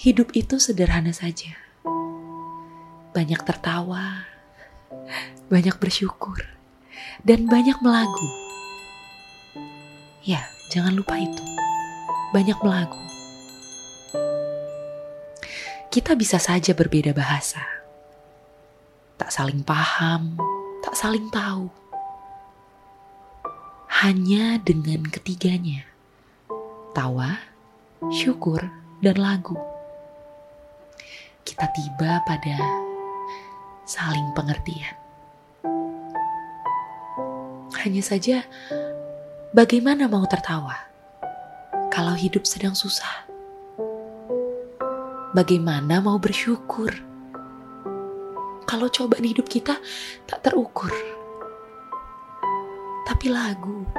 Hidup itu sederhana saja. Banyak tertawa, banyak bersyukur, dan banyak melagu. Ya, jangan lupa itu. Banyak melagu. Kita bisa saja berbeda bahasa. Tak saling paham, tak saling tahu. Hanya dengan ketiganya. Tawa, syukur, dan lagu. Kita tiba pada saling pengertian. Hanya saja, bagaimana mau tertawa kalau hidup sedang susah? Bagaimana mau bersyukur kalau cobaan hidup kita tak terukur? Tapi lagu,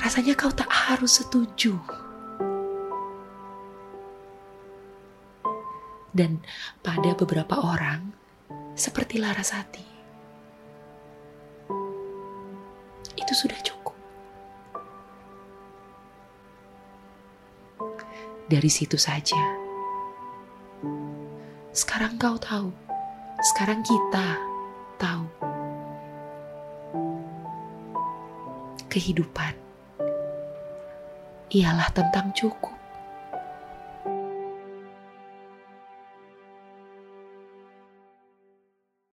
rasanya kau tak harus setuju. Dan pada beberapa orang, seperti Larasati, itu sudah cukup. Dari situ saja, sekarang kau tahu, sekarang kita tahu kehidupan ialah tentang cukup.